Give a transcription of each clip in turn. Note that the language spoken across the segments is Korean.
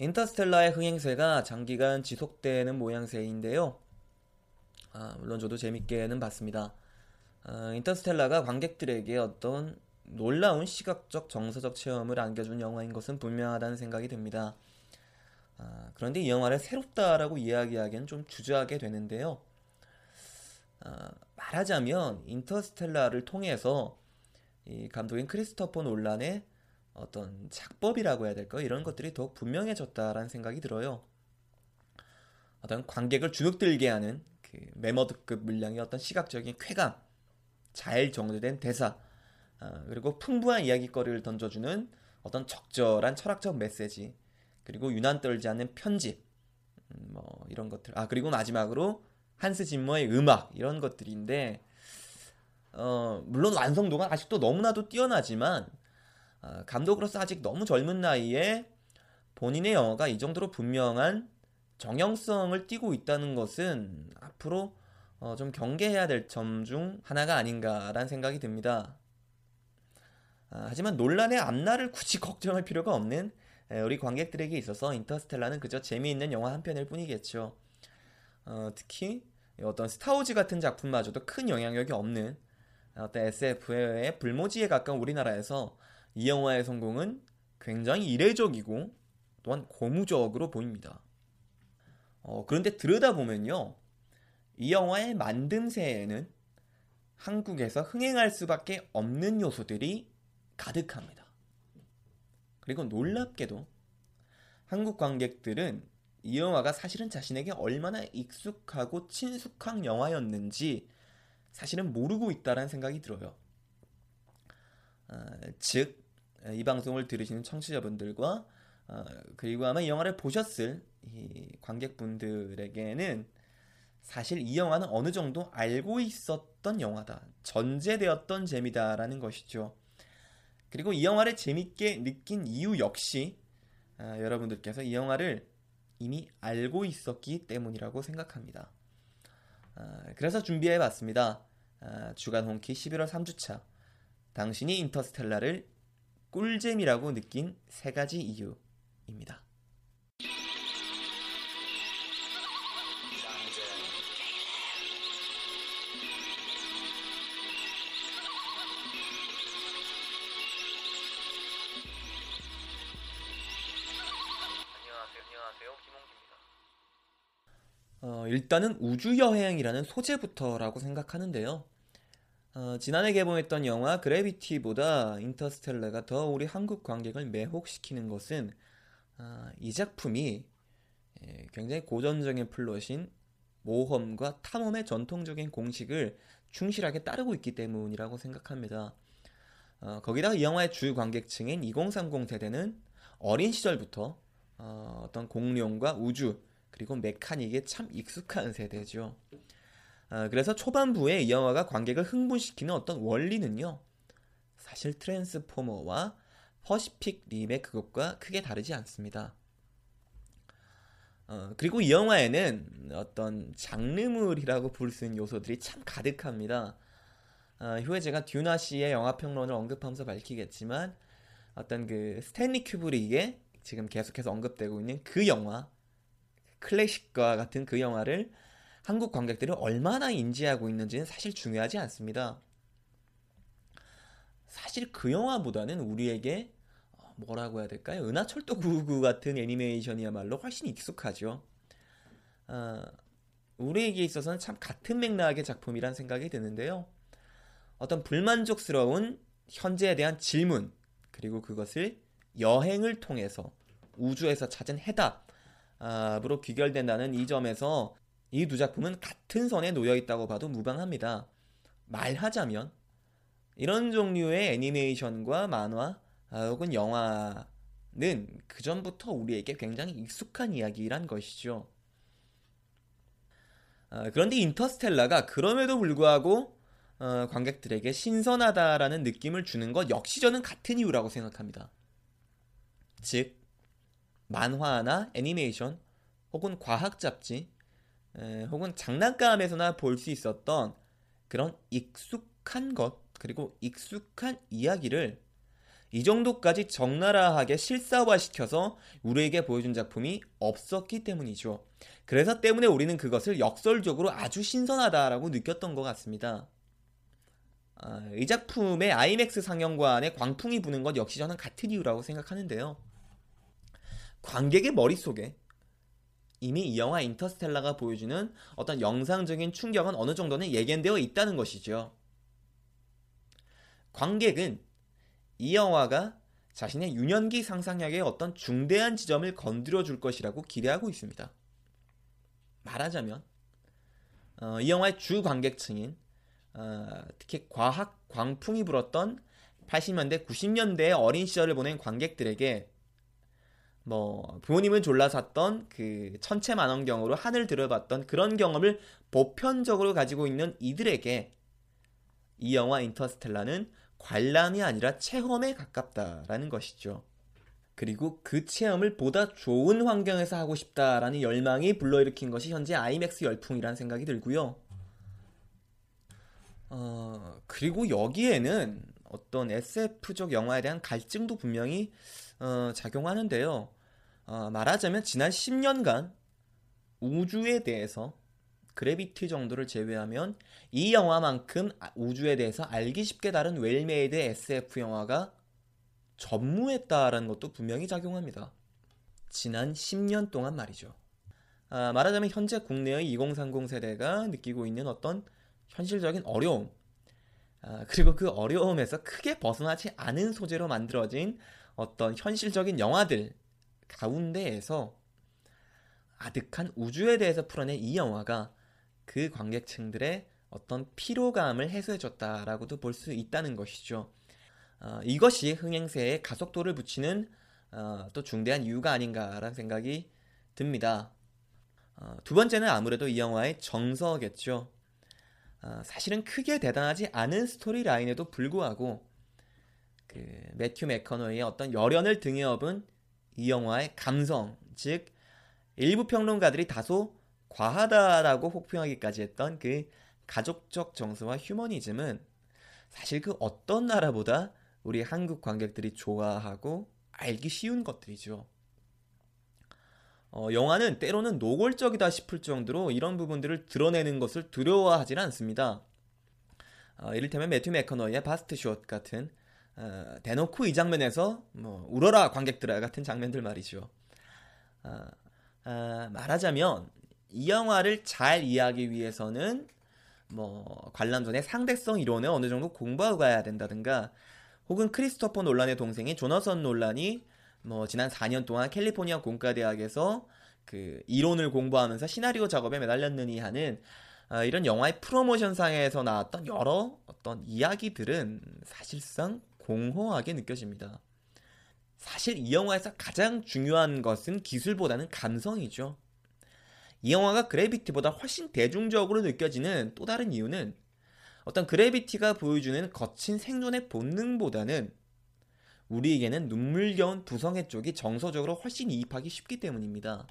인터스텔라의 흥행세가 장기간 지속되는 모양새인데요. 아, 물론 저도 재밌게는 봤습니다. 아, 인터스텔라가 관객들에게 어떤 놀라운 시각적 정서적 체험을 안겨준 영화인 것은 분명하다는 생각이 듭니다. 아, 그런데 이 영화를 새롭다라고 이야기하기엔 좀 주저하게 되는데요. 아, 말하자면 인터스텔라를 통해서 이 감독인 크리스토퍼 논란의 어떤 작법이라고 해야 될까요? 이런 것들이 더욱 분명해졌다라는 생각이 들어요. 어떤 관객을 주눅들게 하는 그 메머드급 물량의 어떤 시각적인 쾌감, 잘 정제된 대사, 아, 그리고 풍부한 이야기거리를 던져주는 어떤 적절한 철학적 메시지, 그리고 유난 떨지 않는 편집, 음, 뭐 이런 것들. 아 그리고 마지막으로 한스 짐머의 음악 이런 것들인데, 어, 물론 완성도가 아직도 너무나도 뛰어나지만 아, 감독으로서 아직 너무 젊은 나이에 본인의 영화가 이 정도로 분명한 정형성을 띠고 있다는 것은 앞으로 어, 좀 경계해야 될 점 중 하나가 아닌가라는 생각이 듭니다. 아, 하지만 논란의 앞날을 굳이 걱정할 필요가 없는 에, 우리 관객들에게 있어서 인터스텔라는 그저 재미있는 영화 한 편일 뿐이겠죠. 어, 특히 어떤 스타워즈 같은 작품마저도 큰 영향력이 없는 어떤 SF의 불모지에 가까운 우리나라에서 이 영화의 성공은 굉장히 이례적이고 또한 고무적으로 보입니다. 어, 그런데 들여다보면요. 이 영화의 만듦새에는 한국에서 흥행할 수밖에 없는 요소들이 가득합니다. 그리고 놀랍게도 한국 관객들은 이 영화가 사실은 자신에게 얼마나 익숙하고 친숙한 영화였는지 사실은 모르고 있다는 생각이 들어요. 어, 즉, 이 방송을 들으시는 청취자분들과 어, 그리고 아마 이 영화를 보셨을 이 관객분들에게는 사실 이 영화는 어느 정도 알고 있었던 영화다. 전제되었던 재미다라는 것이죠. 그리고 이 영화를 재밌게 느낀 이유 역시 어, 여러분들께서 이 영화를 이미 알고 있었기 때문이라고 생각합니다. 어, 그래서 준비해 봤습니다. 어, 주간 홍키 11월 3주차. 당신이 인터스텔라를 꿀잼이라고 느낀 세 가지 이유입니다. 어, 일단은 우주여행이라는 소재부터라고 생각하는데요. 어, 지난해 개봉했던 영화 그래비티보다 인터스텔라가 더 우리 한국 관객을 매혹시키는 것은 어, 이 작품이 예, 굉장히 고전적인 플롯인 모험과 탐험의 전통적인 공식을 충실하게 따르고 있기 때문이라고 생각합니다. 어, 거기다가 이 영화의 주 관객층인 2030 세대는 어린 시절부터 어, 어떤 공룡과 우주 그리고 메카닉에 참 익숙한 세대죠. 아, 그래서 초반부에 이 영화가 관객을 흥분시키는 어떤 원리는요. 사실 트랜스포머와 퍼시픽 림의 그것과 크게 다르지 않습니다. 어, 그리고 이 영화에는 어떤 장르물이라고 부를 수 있는 요소들이 참 가득합니다. 어, 후에 제가 듀나 씨의 영화 평론을 언급하면서 밝히겠지만 어떤 그 스탠리 큐브릭의 지금 계속해서 언급되고 있는 그 영화 클래식과 같은 그 영화를 한국 관객들이 얼마나 인지하고 있는지는 사실 중요하지 않습니다. 사실 그 영화보다는 우리에게 어, 뭐라고 해야 될까요? 은하철도 999 같은 애니메이션이야말로 훨씬 익숙하죠. 어, 우리에게 있어서는 참 같은 맥락의 작품이란 생각이 드는데요. 어떤 불만족스러운 현재에 대한 질문 그리고 그것을 여행을 통해서 우주에서 찾은 해답으로 귀결된다는 이 점에서 이 두 작품은 같은 선에 놓여 있다고 봐도 무방합니다. 말하자면 이런 종류의 애니메이션과 만화 혹은 영화는 그전부터 우리에게 굉장히 익숙한 이야기란 것이죠. 그런데 인터스텔라가 그럼에도 불구하고 어, 관객들에게 신선하다라는 느낌을 주는 것 역시 저는 같은 이유라고 생각합니다. 즉, 만화나 애니메이션 혹은 과학 잡지 에, 혹은 장난감에서나 볼 수 있었던 그런 익숙한 것 그리고 익숙한 이야기를 이 정도까지 적나라하게 실사화시켜서 우리에게 보여준 작품이 없었기 때문이죠. 그래서 때문에 우리는 그것을 역설적으로 아주 신선하다라고 느꼈던 것 같습니다. 아, 이 작품의 아이맥스 상영관에 광풍이 부는 것 역시 저는 같은 이유라고 생각하는데요. 관객의 머릿속에 이미 이 영화 인터스텔라가 보여주는 어떤 영상적인 충격은 어느 정도는 예견되어 있다는 것이죠. 관객은 이 영화가 자신의 유년기 상상력의 어떤 중대한 지점을 건드려 줄 것이라고 기대하고 있습니다. 말하자면 어, 이 영화의 주 관객층인 어, 특히 과학 광풍이 불었던 80년대, 90년대의 어린 시절을 보낸 관객들에게 뭐 부모님은 졸라 샀던 그 천체 만원경으로 하늘 들어봤던 그런 경험을 보편적으로 가지고 있는 이들에게 이 영화 인터스텔라는 관람이 아니라 체험에 가깝다라는 것이죠. 그리고 그 체험을 보다 좋은 환경에서 하고 싶다라는 열망이 불러일으킨 것이 현재 아이맥스 열풍이라는 생각이 들고요. 어, 그리고 여기에는 어떤 SF적 영화에 대한 갈증도 분명히 어, 작용하는데요. 어, 말하자면 지난 10년간 우주에 대해서 그래비티 정도를 제외하면 이 영화만큼 아, 우주에 대해서 알기 쉽게 다른 well-made SF 영화가 전무했다라는 것도 분명히 작용합니다. 지난 10년 동안 말이죠. 아, 말하자면 현재 국내의 2030 세대가 느끼고 있는 어떤 현실적인 어려움, 아, 그리고 그 어려움에서 크게 벗어나지 않은 소재로 만들어진 어떤 현실적인 영화들 가운데에서 아득한 우주에 대해서 풀어낸 이 영화가 그 관객층들의 어떤 피로감을 해소해줬다라고도 볼 수 있다는 것이죠. 어, 이것이 흥행세에 가속도를 붙이는 어, 또 중대한 이유가 아닌가라는 생각이 듭니다. 어, 두 번째는 아무래도 이 영화의 정서겠죠. 어, 사실은 크게 대단하지 않은 스토리 라인에도 불구하고 그 매튜 맥커너의 어떤 열연을 등에 업은 이 영화의 감성, 즉 일부 평론가들이 다소 과하다라고 혹평하기까지 했던 그 가족적 정서와 휴머니즘은 사실 그 어떤 나라보다 우리 한국 관객들이 좋아하고 알기 쉬운 것들이죠. 어, 영화는 때로는 노골적이다 싶을 정도로 이런 부분들을 드러내는 것을 두려워하지는 않습니다. 어, 이를테면 매튜 맥커너의 바스트 숏 같은 어, 대놓고 이 장면에서 뭐 울어라 관객들아 같은 장면들 말이죠. 어, 어, 말하자면 이 영화를 잘 이해하기 위해서는 뭐 관람 전에 상대성 이론을 어느 정도 공부하고 가야 된다든가 혹은 크리스토퍼 논란의 동생인 조너선 논란이 뭐 지난 4년 동안 캘리포니아 공과대학에서 그 이론을 공부하면서 시나리오 작업에 매달렸느니 하는 어, 이런 영화의 프로모션상에서 나왔던 여러 어떤 이야기들은 사실상 공허하게 느껴집니다. 사실 이 영화에서 가장 중요한 것은 기술보다는 감성이죠. 이 영화가 그래비티보다 훨씬 대중적으로 느껴지는 또 다른 이유는 어떤 그래비티가 보여주는 거친 생존의 본능보다는 우리에게는 눈물겨운 부성애 쪽이 정서적으로 훨씬 이입하기 쉽기 때문입니다.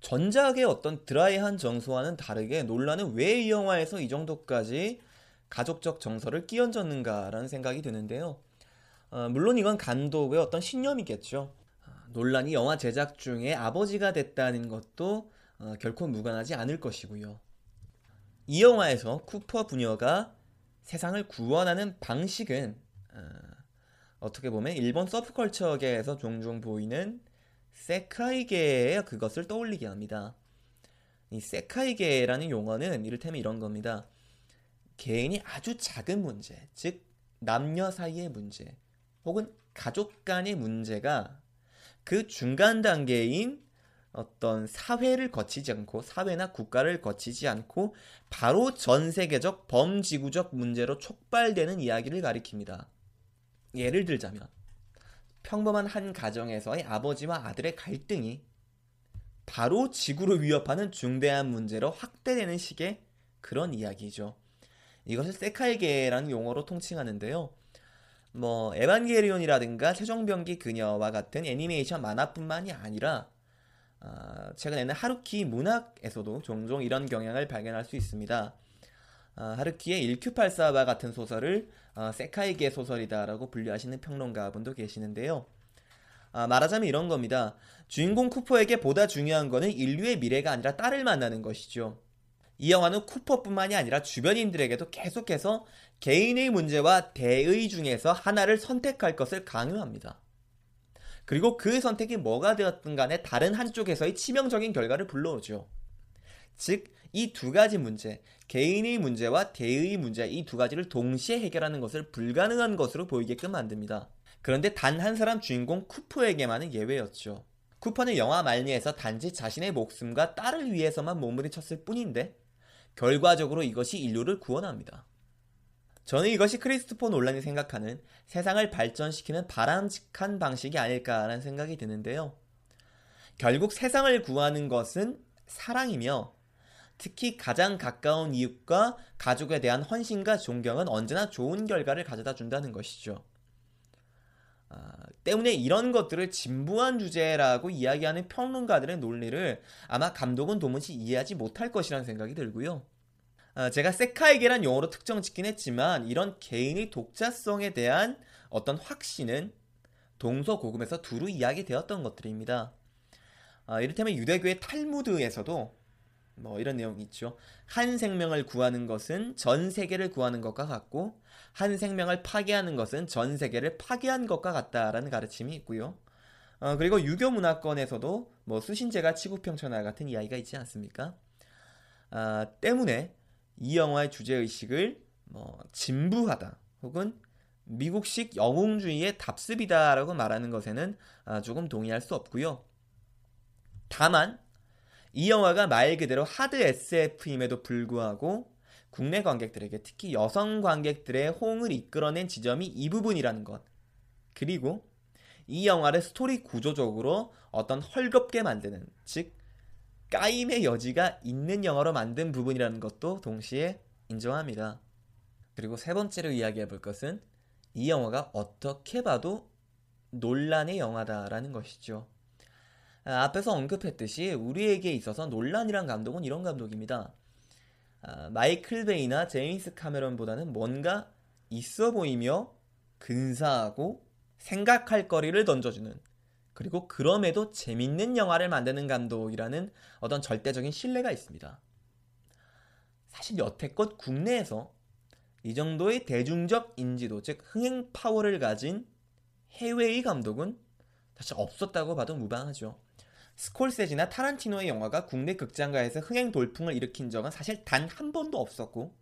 전작의 어떤 드라이한 정서와는 다르게 논란은 왜 이 영화에서 이 정도까지 가족적 정서를 끼얹었는가라는 생각이 드는데요. 어, 물론 이건 감독의 어떤 신념이겠죠. 어, 논란이 영화 제작 중에 아버지가 됐다는 것도 어, 결코 무관하지 않을 것이고요. 이 영화에서 쿠퍼 부녀가 세상을 구원하는 방식은 어, 떻게 보면 일본 서브컬처계에서 종종 보이는 세카이계의 그것을 떠올리게 합니다. 이 세카이계라는 용어는 이를테면 이런 겁니다. 개인이 아주 작은 문제, 즉 남녀 사이의 문제, 혹은 가족 간의 문제가 그 중간 단계인 어떤 사회를 거치지 않고 사회나 국가를 거치지 않고 바로 전 세계적 범지구적 문제로 촉발되는 이야기를 가리킵니다. 예를 들자면 평범한 한 가정에서의 아버지와 아들의 갈등이 바로 지구를 위협하는 중대한 문제로 확대되는 식의 그런 이야기죠. 이것을 세칼계라는 용어로 통칭하는데요. 뭐 에반게리온이라든가 최종병기 그녀와 같은 애니메이션 만화뿐만이 아니라 어, 최근에는 하루키 문학에서도 종종 이런 경향을 발견할 수 있습니다. 어, 하루키의 1Q84와 같은 소설을 어, 세카이계 소설이다라고 분류하시는 평론가분도 계시는데요. 아, 말하자면 이런 겁니다. 주인공 쿠퍼에게 보다 중요한 것은 인류의 미래가 아니라 딸을 만나는 것이죠. 이 영화는 쿠퍼뿐만이 아니라 주변인들에게도 계속해서 개인의 문제와 대의 중에서 하나를 선택할 것을 강요합니다. 그리고 그 선택이 뭐가 되었든 간에 다른 한쪽에서의 치명적인 결과를 불러오죠. 즉, 이 두 가지 문제, 개인의 문제와 대의 문제, 이 두 가지를 동시에 해결하는 것을 불가능한 것으로 보이게끔 만듭니다. 그런데 단 한 사람 주인공 쿠퍼에게만은 예외였죠. 쿠퍼는 영화 말미에서 단지 자신의 목숨과 딸을 위해서만 몸부림쳤을 뿐인데 결과적으로 이것이 인류를 구원합니다. 저는 이것이 크리스토퍼 논란이 생각하는 세상을 발전시키는 바람직한 방식이 아닐까라는 생각이 드는데요. 결국 세상을 구하는 것은 사랑이며 특히 가장 가까운 이웃과 가족에 대한 헌신과 존경은 언제나 좋은 결과를 가져다 준다는 것이죠. 아, 때문에 이런 것들을 진부한 주제라고 이야기하는 평론가들의 논리를 아마 감독은 도무지 이해하지 못할 것이라는 생각이 들고요. 아, 제가 세카에게란 용어로 특정 짓긴 했지만 이런 개인의 독자성에 대한 어떤 확신은 동서고금에서 두루 이야기되었던 것들입니다. 아, 이를테면 유대교의 탈무드에서도 뭐 이런 내용이 있죠. 한 생명을 구하는 것은 전 세계를 구하는 것과 같고 한 생명을 파괴하는 것은 전 세계를 파괴한 것과 같다라는 가르침이 있고요. 어, 그리고 유교 문화권에서도 뭐 수신제가 치구평천하 같은 이야기가 있지 않습니까? 아, 때문에 이 영화의 주제 의식을 뭐 진부하다 혹은 미국식 영웅주의의 답습이다라고 말하는 것에는 아, 조금 동의할 수 없고요. 다만 이 영화가 말 그대로 하드 SF임에도 불구하고 국내 관객들에게 특히 여성 관객들의 호응을 이끌어낸 지점이 이 부분이라는 것. 그리고 이 영화를 스토리 구조적으로 어떤 헐겁게 만드는, 즉, 까임의 여지가 있는 영화로 만든 부분이라는 것도 동시에 인정합니다. 그리고 세 번째로 이야기해 볼 것은 이 영화가 어떻게 봐도 논란의 영화다라는 것이죠. 아, 앞에서 언급했듯이 우리에게 있어서 논란이란 감독은 이런 감독입니다. 아, 마이클 베이나 제임스 카메론보다는 뭔가 있어 보이며 근사하고 생각할 거리를 던져주는 그리고 그럼에도 재밌는 영화를 만드는 감독이라는 어떤 절대적인 신뢰가 있습니다. 사실 여태껏 국내에서 이 정도의 대중적 인지도, 즉 흥행 파워를 가진 해외의 감독은 사실 없었다고 봐도 무방하죠. 스콜세지나 타란티노의 영화가 국내 극장가에서 흥행 돌풍을 일으킨 적은 사실 단 한 번도 없었고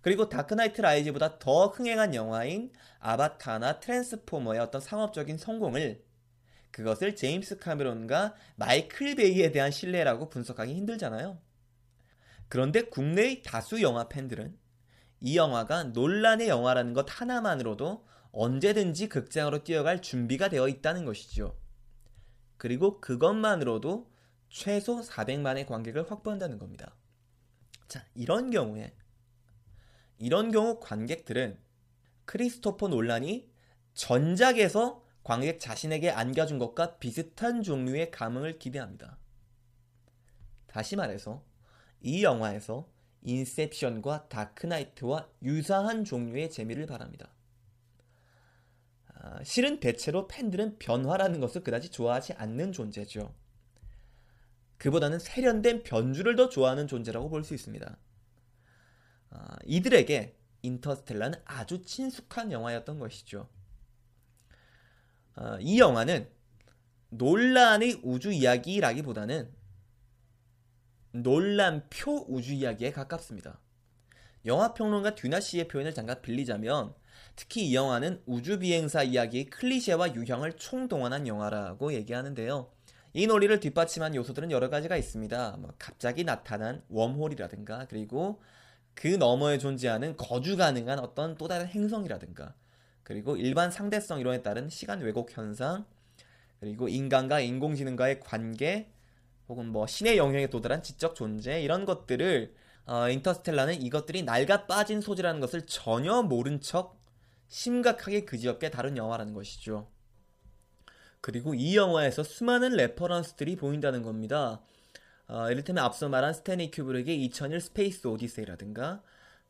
그리고 다크나이트 라이즈보다 더 흥행한 영화인 아바타나 트랜스포머의 어떤 상업적인 성공을 그것을 제임스 카메론과 마이클 베이에 대한 신뢰라고 분석하기 힘들잖아요. 그런데 국내의 다수 영화 팬들은 이 영화가 논란의 영화라는 것 하나만으로도 언제든지 극장으로 뛰어갈 준비가 되어 있다는 것이죠. 그리고 그것만으로도 최소 400만의 관객을 확보한다는 겁니다. 자, 이런 경우에 이런 경우 관객들은 크리스토퍼 논란이 전작에서 관객 자신에게 안겨준 것과 비슷한 종류의 감흥을 기대합니다. 다시 말해서 이 영화에서 인셉션과 다크나이트와 유사한 종류의 재미를 바랍니다. 아, 실은 대체로 팬들은 변화라는 것을 그다지 좋아하지 않는 존재죠. 그보다는 세련된 변주를 더 좋아하는 존재라고 볼 수 있습니다. 아, 이들에게 인터스텔라는 아주 친숙한 영화였던 것이죠. 아, 이 영화는 논란의 우주 이야기라기보다는 논란표 우주 이야기에 가깝습니다. 영화평론가 듀나 씨의 표현을 잠깐 빌리자면 특히 이 영화는 우주 비행사 이야기의 클리셰와 유형을 총동원한 영화라고 얘기하는데요. 이 논리를 뒷받침한 요소들은 여러 가지가 있습니다. 뭐 갑자기 나타난 웜홀이라든가 그리고 그 너머에 존재하는 거주 가능한 어떤 또 다른 행성이라든가 그리고 일반 상대성 이론에 따른 시간 왜곡 현상 그리고 인간과 인공지능과의 관계 혹은 뭐 신의 영역에 도달한 지적 존재 이런 것들을 어, 인터스텔라는 이것들이 낡아 빠진 소재라는 것을 전혀 모른 척 심각하게 그지없게 다룬 영화라는 것이죠. 그리고 이 영화에서 수많은 reference들이 보인다는 겁니다. 어, 이를테면 앞서 말한 스탠리 큐브릭의 2001 스페이스 오디세이라든가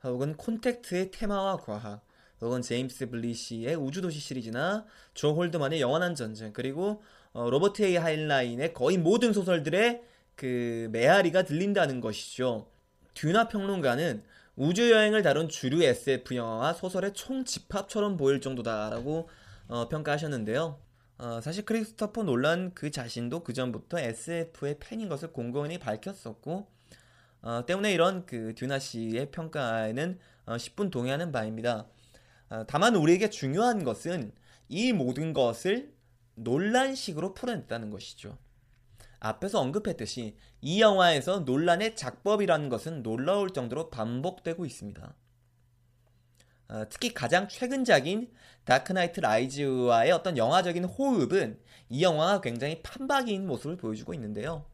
혹은 콘택트의 테마와 과학 혹은 제임스 블리시의 우주도시 시리즈나 조 홀드만의 영원한 전쟁 그리고 어, 로버트 A 하인라인의 거의 모든 소설들의 그 메아리가 들린다는 것이죠. 듀나 평론가는 우주 여행을 다룬 주류 SF 영화와 소설의 총 집합처럼 보일 정도다라고 어, 평가하셨는데요. 어, 사실 크리스토퍼 놀란 그 자신도 그 전부터 SF의 팬인 것을 공공연히 밝혔었고 어, 때문에 이런 그 듀나 씨의 평가에는 어, 10분 동의하는 바입니다. 어, 다만 우리에게 중요한 것은 이 모든 것을 논란식으로 풀어냈다는 것이죠. 앞에서 언급했듯이 이 영화에서 논란의 작법이라는 것은 놀라울 정도로 반복되고 있습니다. 어, 특히 가장 최근작인 다크나이트 라이즈와의 어떤 영화적인 호흡은 이 영화가 굉장히 판박이인 모습을 보여주고 있는데요.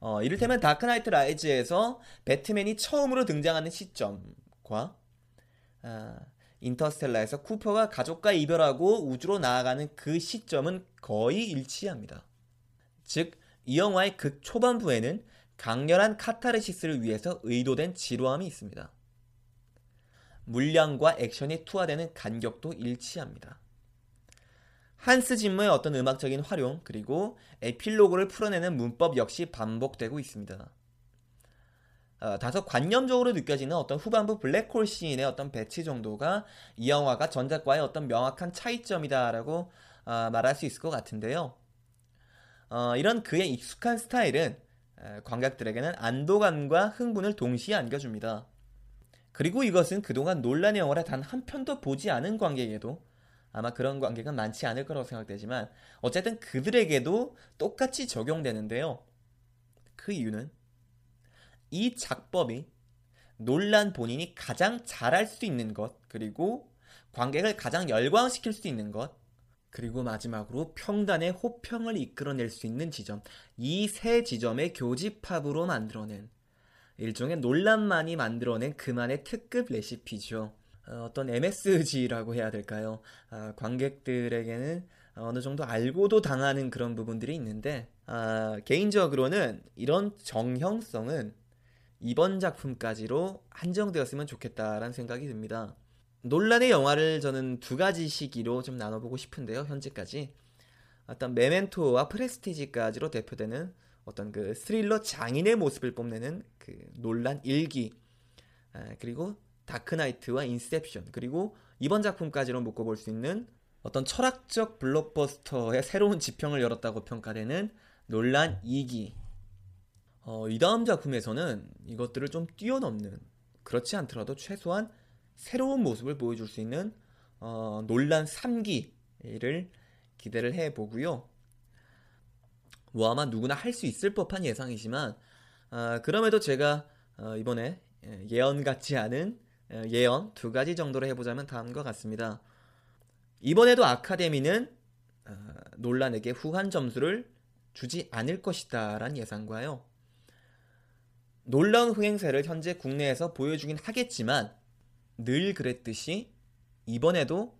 어, 이를테면 다크나이트 라이즈에서 배트맨이 처음으로 등장하는 시점과 아, 인터스텔라에서 쿠퍼가 가족과 이별하고 우주로 나아가는 그 시점은 거의 일치합니다. 즉, 이 영화의 극 초반부에는 강렬한 카타르시스를 위해서 의도된 지루함이 있습니다. 물량과 액션이 투하되는 간격도 일치합니다. 한스 짐머의 어떤 음악적인 활용 그리고 에필로그를 풀어내는 문법 역시 반복되고 있습니다. 어, 다소 관념적으로 느껴지는 어떤 후반부 블랙홀 시인의 어떤 배치 정도가 이 영화가 전작과의 어떤 명확한 차이점이다라고 어, 말할 수 있을 것 같은데요. 어, 이런 그의 익숙한 스타일은 관객들에게는 안도감과 흥분을 동시에 안겨줍니다. 그리고 이것은 그동안 논란의 영화를 단 한 편도 보지 않은 관객에도 아마 그런 관계가 많지 않을 거라고 생각되지만 어쨌든 그들에게도 똑같이 적용되는데요. 그 이유는 이 작법이 논란 본인이 가장 잘할 수 있는 것, 그리고 관객을 가장 열광시킬 수 있는 것, 그리고 마지막으로 평단의 호평을 이끌어낼 수 있는 지점, 이 세 지점의 교집합으로 만들어낸 일종의 논란만이 만들어낸 그만의 특급 레시피죠. 어, 떤 MSG라고 해야 될까요? 아, 관객들에게는 어느 정도 알고도 당하는 그런 부분들이 있는데 아, 개인적으로는 이런 정형성은 이번 작품까지로 한정되었으면 좋겠다라는 생각이 듭니다. 논란의 영화를 저는 두 가지 시기로 좀 나눠보고 싶은데요. 현재까지. 어떤 메멘토와 프레스티지까지로 대표되는 어떤 그 스릴러 장인의 모습을 뽐내는 그 논란 일기. 그리고 다크나이트와 인셉션. 그리고 이번 작품까지로 묶어볼 수 있는 어떤 철학적 블록버스터의 새로운 지평을 열었다고 평가되는 논란 2기. 어, 이 다음 작품에서는 이것들을 좀 뛰어넘는 그렇지 않더라도 최소한 새로운 모습을 보여줄 수 있는 어, 논란 3기를 기대를 해보고요. 뭐 아마 누구나 할 수 있을 법한 예상이지만 어, 그럼에도 제가 어, 이번에 예, 예언 같지 않은 어, 예언 두 가지 정도로 해보자면 다음과 같습니다. 이번에도 아카데미는 어, 논란에게 후한 점수를 주지 않을 것이다 라는 예상과요. 놀라운 흥행세를 현재 국내에서 보여주긴 하겠지만 늘 그랬듯이 이번에도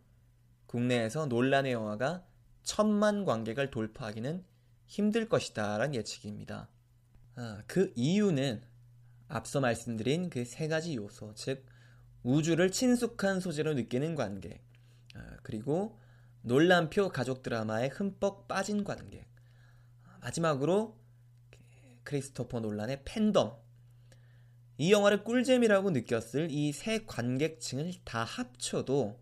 국내에서 논란의 영화가 천만 관객을 돌파하기는 힘들 것이다 라는 예측입니다. 아, 그 이유는 앞서 말씀드린 그 세 가지 요소, 즉 우주를 친숙한 소재로 느끼는 관객, 아, 그리고 논란표 가족 드라마에 흠뻑 빠진 관객, 마지막으로 크리스토퍼 논란의 팬덤, 이 영화를 꿀잼이라고 느꼈을 이 세 관객층을 다 합쳐도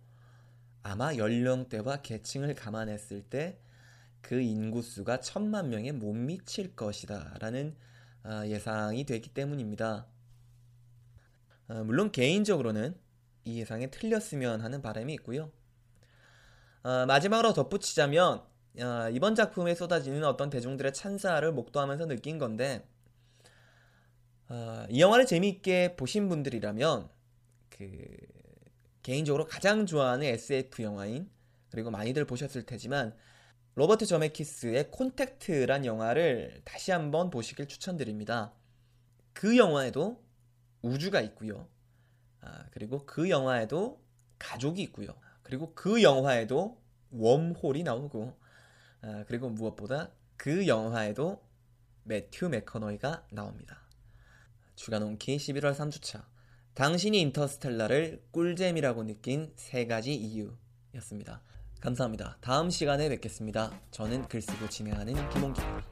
아마 연령대와 계층을 감안했을 때 그 인구수가 천만 명에 못 미칠 것이다 라는 아, 예상이 되기 때문입니다. 어, 물론 개인적으로는 이 예상에 틀렸으면 하는 바람이 있고요. 어, 마지막으로 덧붙이자면 어, 이번 작품에 쏟아지는 어떤 대중들의 찬사를 목도하면서 느낀 건데 어, 이 영화를 재미있게 보신 분들이라면 그 개인적으로 가장 좋아하는 SF 영화인 그리고 많이들 보셨을 테지만 로버트 저메키스의 콘택트란 영화를 다시 한번 보시길 추천드립니다. 그 영화에도 우주가 있고요. 아, 그리고 그 영화에도 가족이 있고요. 그리고 그 영화에도 웜홀이 나오고 아, 그리고 무엇보다 그 영화에도 매튜 맥커너이가 나옵니다. 주간온키 11월 3주차 당신이 인터스텔라를 꿀잼이라고 느낀 세 가지 이유였습니다. 감사합니다. 다음 시간에 뵙겠습니다. 저는 글쓰고 진행하는 김홍기입니다.